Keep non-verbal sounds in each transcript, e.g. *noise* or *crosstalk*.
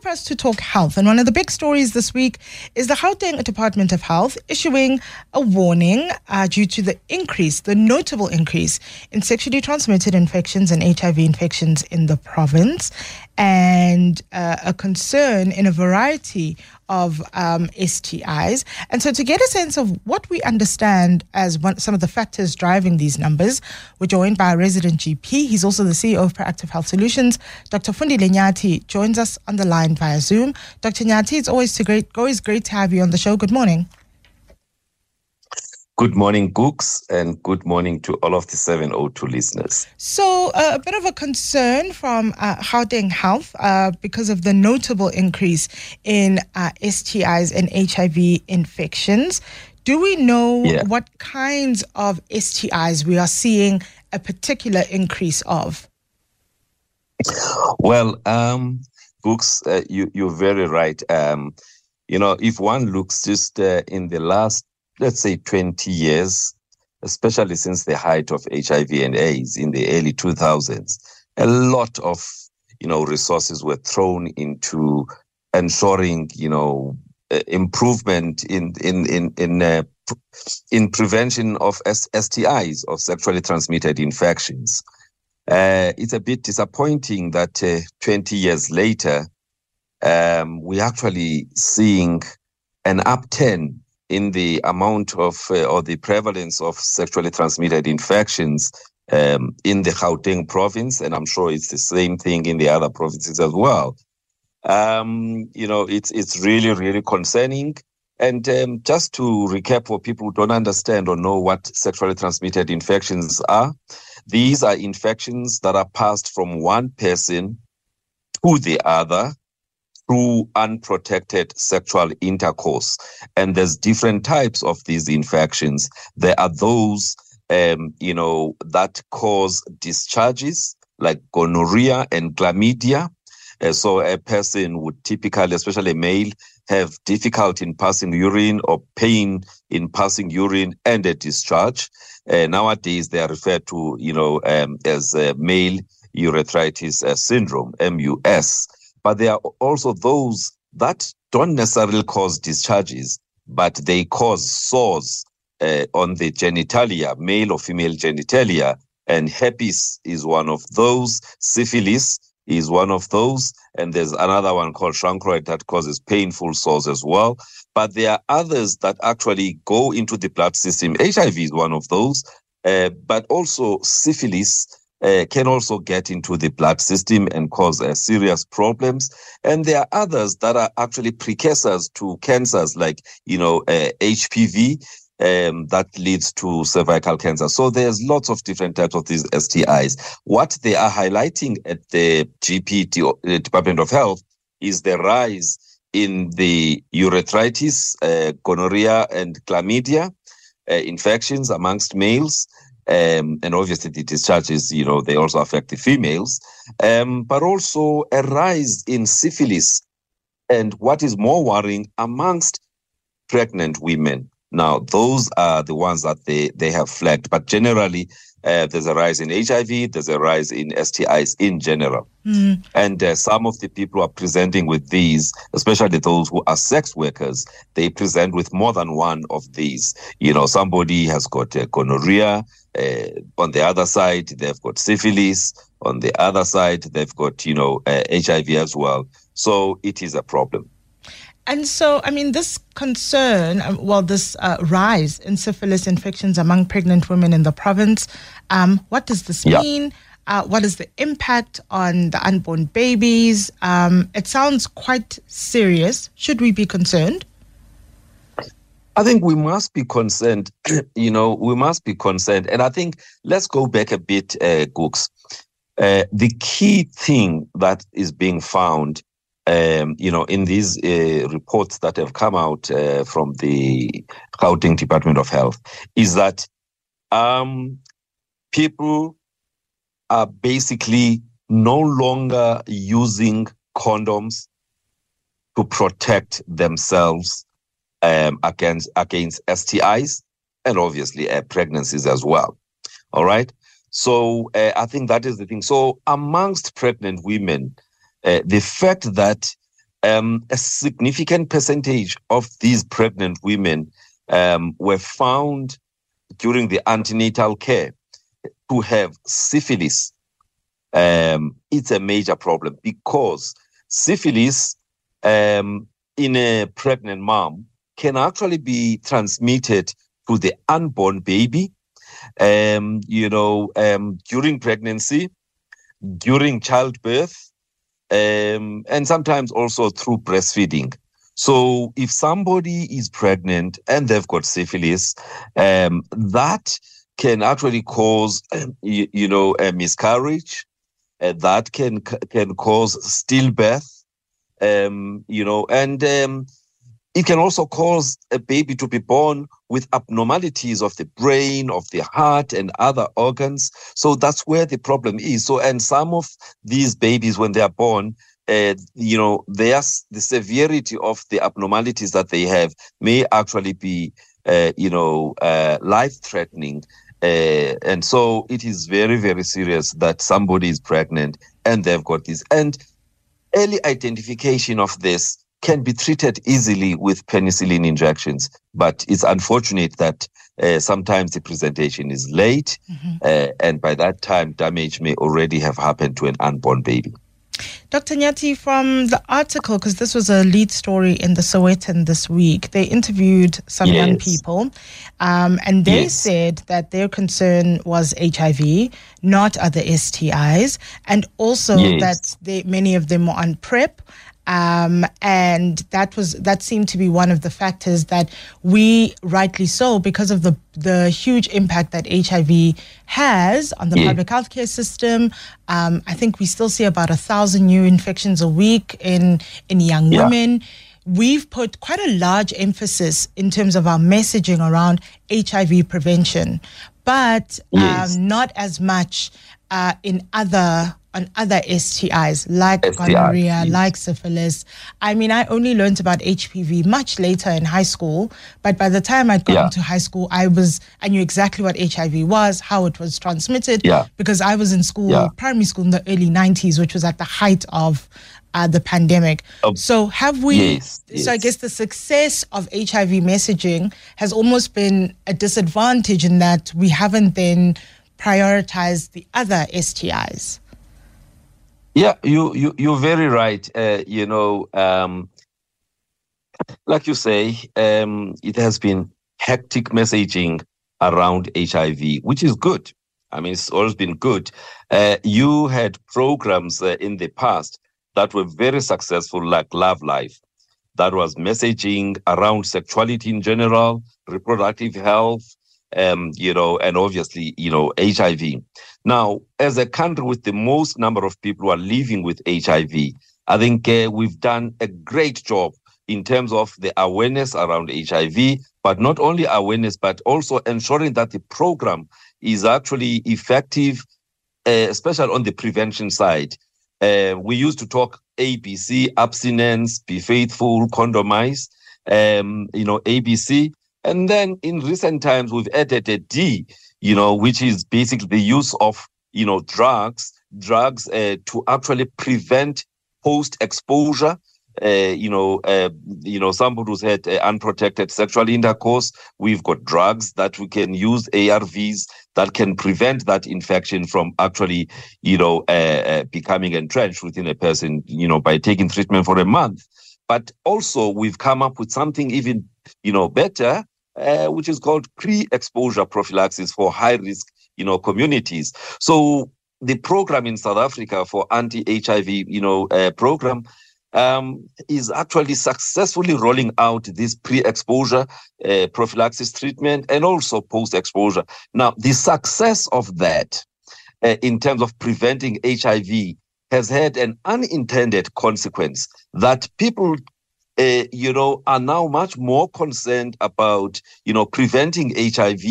time for us to talk health. And one of the big stories this week is the Gauteng Department of Health issuing a warning uh, due to the increase, the notable increase in sexually transmitted infections and HIV infections in the province, and uh, a concern in a variety of um, STIs. And so, to get a sense of what we understand as one, some of the factors driving these numbers, we're joined by a resident GP. He's also the CEO of Proactive Health Solutions. Dr. Fundi Nyati joins us on the line via Zoom. Dr. Nyati, it's always, great, always great to have you on the show. Good morning. Good morning, Gugs, and good morning to all of the 702 listeners. So, uh, a bit of a concern from uh, Gauteng Health uh, because of the notable increase in uh, STIs and HIV infections. Do we know yeah. what kinds of STIs we are seeing a particular increase of? Well, um, Gugs, uh, you, you're very right. Um, you know, if one looks just uh, in the last let's say 20 years, especially since the height of HIV and AIDS in the early 2000s, a lot of you know resources were thrown into ensuring you know improvement in in in in uh, in prevention of STIs of sexually transmitted infections. Uh, it's a bit disappointing that uh, 20 years later, um, we're actually seeing an upturn in the amount of uh, or the prevalence of sexually transmitted infections um, in the Gauteng province, and I'm sure it's the same thing in the other provinces as well. Um, you know, it's it's really really concerning. And um, just to recap for people who don't understand or know what sexually transmitted infections are, these are infections that are passed from one person to the other through unprotected sexual intercourse. And there's different types of these infections. There are those, um, you know, that cause discharges like gonorrhea and chlamydia. Uh, so a person would typically, especially a male, have difficulty in passing urine or pain in passing urine and a discharge. Uh, nowadays, they are referred to, you know, um, as uh, male urethritis uh, syndrome, MUS but there are also those that don't necessarily cause discharges, but they cause sores uh, on the genitalia, male or female genitalia. And herpes is one of those. Syphilis is one of those. And there's another one called chancroid that causes painful sores as well. But there are others that actually go into the blood system. HIV is one of those. Uh, but also syphilis uh, can also get into the blood system and cause uh, serious problems. And there are others that are actually precursors to cancers, like you know uh, HPV. Um, that leads to cervical cancer. So there's lots of different types of these STIs. What they are highlighting at the GP uh, Department of Health is the rise in the urethritis, uh, gonorrhea, and chlamydia uh, infections amongst males. Um, and obviously the discharges, you know, they also affect the females, um, but also a rise in syphilis. And what is more worrying amongst pregnant women. Now, those are the ones that they, they have flagged, but generally, uh, there's a rise in HIV, there's a rise in STIs in general. Mm. And uh, some of the people who are presenting with these, especially those who are sex workers, they present with more than one of these. You know, somebody has got uh, gonorrhea. Uh, on the other side, they've got syphilis. On the other side, they've got, you know, HIV uh, as well. So it is a problem. And so, I mean, this concern, um, well, this uh, rise in syphilis infections among pregnant women in the province, um, what does this yeah. mean? Uh, what is the impact on the unborn babies? Um, it sounds quite serious. Should we be concerned? I think we must be concerned. *clears throat* you know, we must be concerned. And I think let's go back a bit, uh, Gugs. Uh, the key thing that is being found um, you know, in these uh, reports that have come out uh, from the Gauteng Department of Health, is that um, people are basically no longer using condoms to protect themselves um, against against STIs and obviously uh, pregnancies as well. All right. So uh, I think that is the thing. So amongst pregnant women, uh, the fact that um, a significant percentage of these pregnant women um, were found during the antenatal care to have syphilis. Um, it's a major problem because syphilis um, in a pregnant mom can actually be transmitted to the unborn baby. Um, you know, um, during pregnancy, during childbirth, um, and sometimes also through breastfeeding. So if somebody is pregnant and they've got syphilis, um, that can actually cause, you, you know, a miscarriage. Uh, that can can cause stillbirth, um, you know, and um, it can also cause a baby to be born with abnormalities of the brain, of the heart, and other organs. So that's where the problem is. So, and some of these babies, when they are born, uh, you know, the severity of the abnormalities that they have may actually be, uh, you know, uh, life-threatening. Uh, and so it is very, very serious that somebody is pregnant and they've got this. And early identification of this can be treated easily with penicillin injections, but it's unfortunate that uh, sometimes the presentation is late, mm-hmm. uh, and by that time, damage may already have happened to an unborn baby. Dr. Nyati, from the article, because this was a lead story in the Sowetan this week, they interviewed some yes. young people, um, and they yes. said that their concern was HIV, not other STIs, and also yes. that they, many of them were on PrEP um, and that was that seemed to be one of the factors that we rightly so because of the the huge impact that HIV has on the yeah. public healthcare system. Um, I think we still see about a thousand new infections a week in in young yeah. women. We've put quite a large emphasis in terms of our messaging around HIV prevention, but yes. um, not as much uh, in other on other STIs like STI. gonorrhea, like syphilis. I mean, I only learned about HPV much later in high school, but by the time I'd gotten yeah. to high school, I was I knew exactly what HIV was, how it was transmitted, yeah. because I was in school, yeah. primary school in the early 90s, which was at the height of uh, the pandemic. Um, so have we? Yes, yes. So I guess the success of HIV messaging has almost been a disadvantage in that we haven't then prioritized the other STIs. Yeah, you you you're very right. Uh, you know, um, like you say, um, it has been hectic messaging around HIV, which is good. I mean, it's always been good. Uh, you had programs uh, in the past that were very successful, like Love Life, that was messaging around sexuality in general, reproductive health, um, you know, and obviously, you know, HIV. Now, as a country with the most number of people who are living with HIV, I think uh, we've done a great job in terms of the awareness around HIV, but not only awareness, but also ensuring that the program is actually effective, uh, especially on the prevention side. Uh, we used to talk ABC, abstinence, be faithful, condomize, um, you know, ABC. And then in recent times, we've added a D, you know, which is basically the use of, you know, drugs, drugs uh, to actually prevent post exposure. Uh, you know, uh, you know, somebody who's had uh, unprotected sexual intercourse, we've got drugs that we can use, ARVs that can prevent that infection from actually, you know, uh, uh, becoming entrenched within a person, you know, by taking treatment for a month. But also, we've come up with something even, you know, better, uh, which is called pre-exposure prophylaxis for high-risk, you know, communities. So the program in South Africa for anti-HIV, you know, uh, program um, is actually successfully rolling out this pre-exposure uh, prophylaxis treatment and also post-exposure. Now, the success of that uh, in terms of preventing HIV has had an unintended consequence that people uh, you know, are now much more concerned about, you know, preventing HIV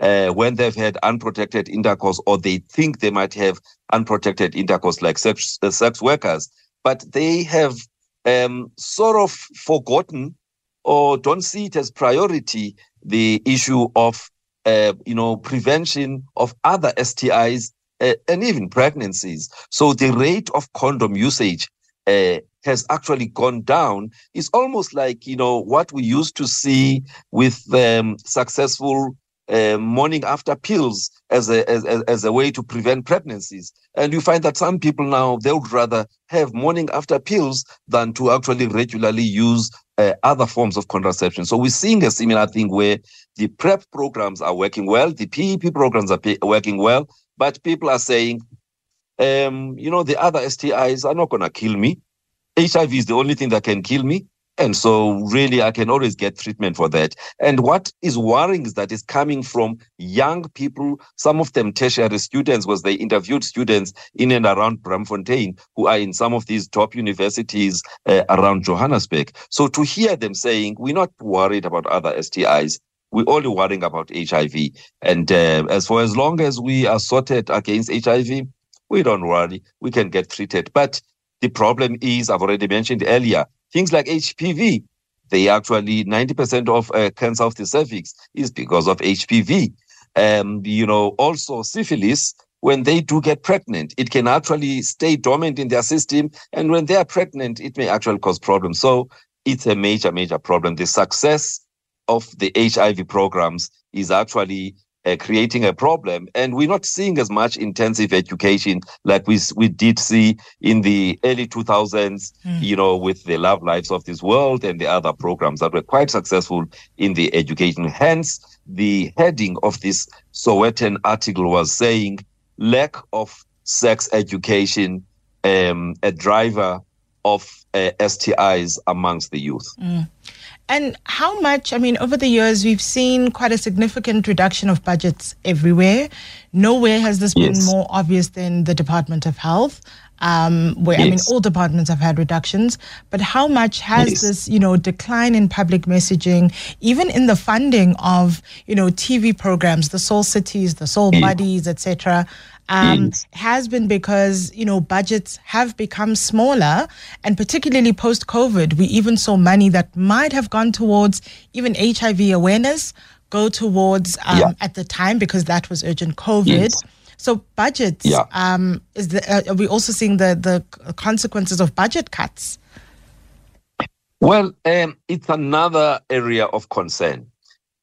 uh, when they've had unprotected intercourse or they think they might have unprotected intercourse like sex, uh, sex workers. But they have um, sort of forgotten or don't see it as priority the issue of, uh, you know, prevention of other STIs uh, and even pregnancies. So the rate of condom usage uh, has actually gone down. It's almost like you know what we used to see with um, successful uh, morning after pills as a as, as a way to prevent pregnancies. And you find that some people now they would rather have morning after pills than to actually regularly use uh, other forms of contraception. So we're seeing a similar thing where the PrEP programs are working well, the PEP programs are working well, but people are saying, um, you know, the other STIs are not going to kill me. HIV is the only thing that can kill me. And so, really, I can always get treatment for that. And what is worrying is that it's coming from young people, some of them tertiary students, was they interviewed students in and around Braamfontein who are in some of these top universities uh, around Johannesburg. So, to hear them saying, we're not worried about other STIs, we're only worrying about HIV. And uh, as for as long as we are sorted against HIV, we don't worry, we can get treated. But the problem is, I've already mentioned earlier, things like HPV. They actually 90% of uh, cancer of the cervix is because of HPV. Um, you know, also syphilis. When they do get pregnant, it can actually stay dormant in their system, and when they are pregnant, it may actually cause problems. So it's a major, major problem. The success of the HIV programs is actually uh, creating a problem. And we're not seeing as much intensive education like we, we did see in the early 2000s, mm. you know, with the Love Lives of this World and the other programs that were quite successful in the education. Hence, the heading of this Sowetan article was saying lack of sex education, um, a driver of uh, STIs amongst the youth. Mm. And how much, I mean, over the years, we've seen quite a significant reduction of budgets everywhere. Nowhere has this yes. been more obvious than the Department of Health. Um, where yes. I mean, all departments have had reductions, but how much has yes. this, you know, decline in public messaging, even in the funding of, you know, TV programs, the Soul Cities, the Soul Buddyz, etc., um, yes. has been because you know budgets have become smaller, and particularly post COVID, we even saw money that might have gone towards even HIV awareness go towards um, yeah. at the time because that was urgent COVID. So budgets, yeah. um, is the, uh, are we also seeing the the consequences of budget cuts? Well, um, it's another area of concern.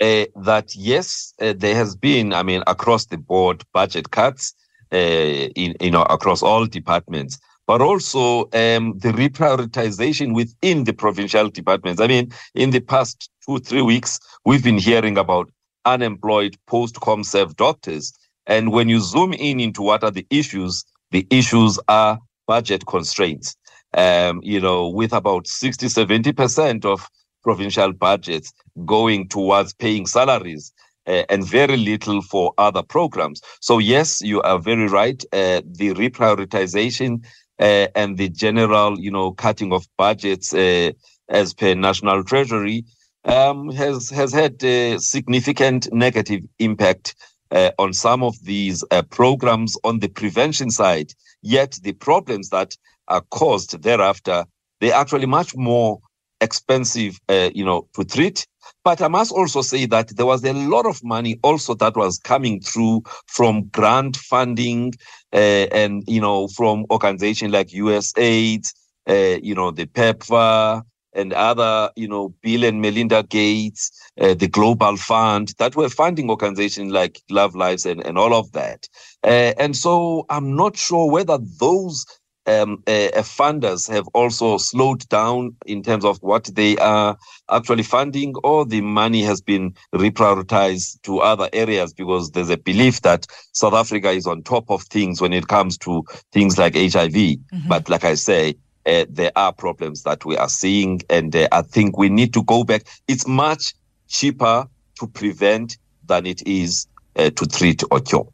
Uh, that yes, uh, there has been, I mean, across the board budget cuts, uh, in you know across all departments but also um, the reprioritization within the provincial departments. I mean, in the past two, three weeks, we've been hearing about unemployed post-com serve doctors. And when you zoom in into what are the issues, the issues are budget constraints. Um, you know, with about 60, 70% of provincial budgets going towards paying salaries uh, and very little for other programs. So, yes, you are very right. Uh, the reprioritization uh, and the general, you know, cutting of budgets uh, as per National Treasury um, has has had a significant negative impact uh, on some of these uh, programs on the prevention side. Yet the problems that are caused thereafter, they're actually much more expensive, you know, to treat but I must also say that there was a lot of money also that was coming through from grant funding uh, and, you know, from organizations like USAID, uh, you know, the PEPFAR and other, you know, Bill and Melinda Gates, uh, the Global Fund that were funding organizations like Love Lives and, and all of that. Uh, and so I'm not sure whether those um, uh, funders have also slowed down in terms of what they are actually funding, or the money has been reprioritized to other areas because there's a belief that South Africa is on top of things when it comes to things like HIV. Mm-hmm. But like I say, uh, there are problems that we are seeing, and uh, I think we need to go back. It's much cheaper to prevent than it is uh, to treat or cure.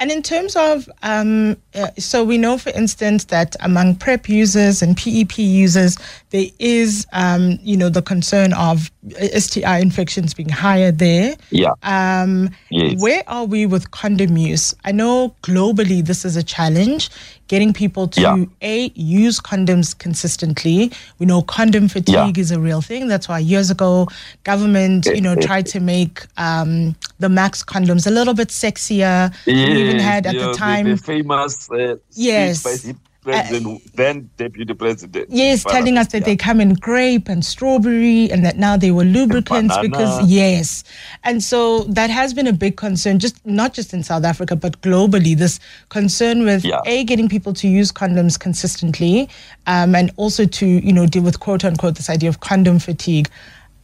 And in terms of, um, uh, so we know, for instance, that among PrEP users and PEP users, there is, um, you know, the concern of STI infections being higher there. Yeah. Um, yes. Where are we with condom use? I know globally this is a challenge getting people to yeah. a use condoms consistently. We know condom fatigue yeah. is a real thing. That's why years ago, government you know tried to make um, the Max condoms a little bit sexier. Yeah, even had at the time the, the famous uh, yes. president, uh, then deputy president. Yes, telling us that yeah. they come in grape and strawberry and that now they were lubricants because, yes. And so that has been a big concern, just not just in South Africa, but globally, this concern with yeah. A, getting people to use condoms consistently um, and also to, you know, deal with quote unquote this idea of condom fatigue.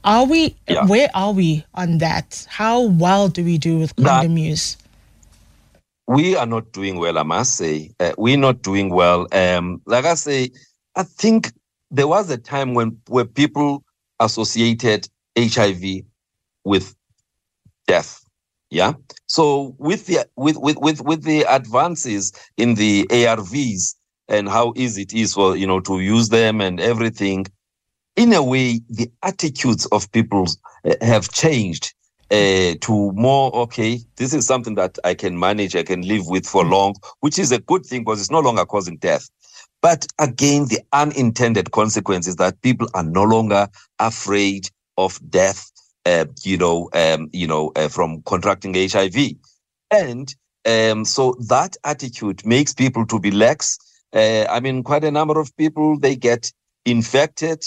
Are we, yeah. where are we on that? How well do we do with condom that, use? We are not doing well, I must say. Uh, we're not doing well. Um, like I say, I think there was a time when where people associated HIV with death. Yeah. So with the with with with with the advances in the ARVs and how easy it is for you know to use them and everything, in a way, the attitudes of people uh, have changed uh, to more okay this is something that i can manage i can live with for long which is a good thing because it's no longer causing death. But again the unintended consequences that people are no longer afraid of death uh, you know um, you know uh, from contracting hiv and um, so that attitude makes people to be lax. Uh, i mean quite a number of people they get infected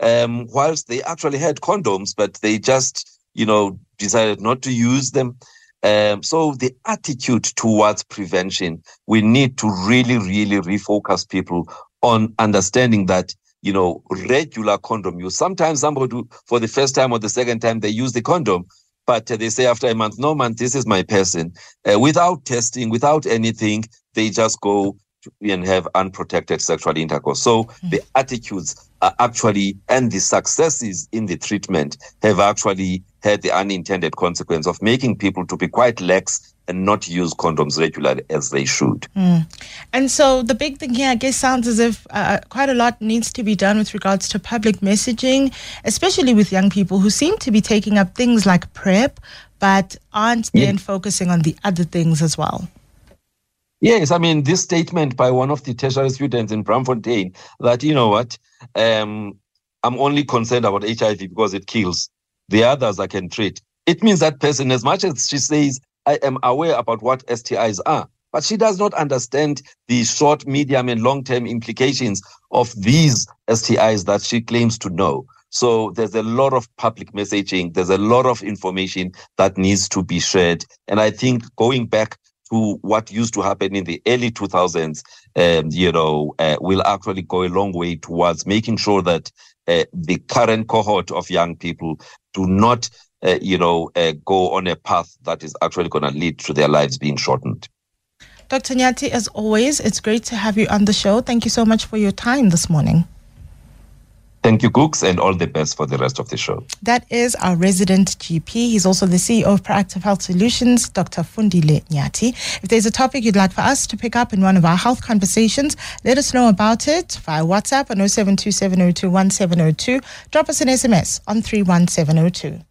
um, whilst they actually had condoms but they just you know, decided not to use them. Um, so the attitude towards prevention, we need to really, really refocus people on understanding that you know regular condom use. Sometimes somebody for the first time or the second time they use the condom, but uh, they say after a month, no man, this is my person. Uh, without testing, without anything, they just go and have unprotected sexual intercourse. So mm. the attitudes are actually, and the successes in the treatment have actually had the unintended consequence of making people to be quite lax and not use condoms regularly as they should. Mm. And so the big thing here, I guess, sounds as if uh, quite a lot needs to be done with regards to public messaging, especially with young people who seem to be taking up things like PrEP, but aren't yeah. then focusing on the other things as well. Yes, I mean, this statement by one of the tertiary students in Braamfontein that, you know what, um, I'm only concerned about HIV because it kills. The others I can treat. It means that person, as much as she says, I am aware about what STIs are, but she does not understand the short, medium, and long term implications of these STIs that she claims to know. So there's a lot of public messaging, there's a lot of information that needs to be shared. And I think going back to what used to happen in the early 2000s, um, you know, uh, will actually go a long way towards making sure that uh, the current cohort of young people do not, uh, you know, uh, go on a path that is actually going to lead to their lives being shortened. Dr. Nyati, as always, it's great to have you on the show. Thank you so much for your time this morning. Thank you, Gugs, and all the best for the rest of the show. That is our resident GP. He's also the CEO of Proactive Health Solutions, Dr. Fundile Nyati. If there's a topic you'd like for us to pick up in one of our health conversations, let us know about it via WhatsApp on 0727021702. Drop us an SMS on 31702.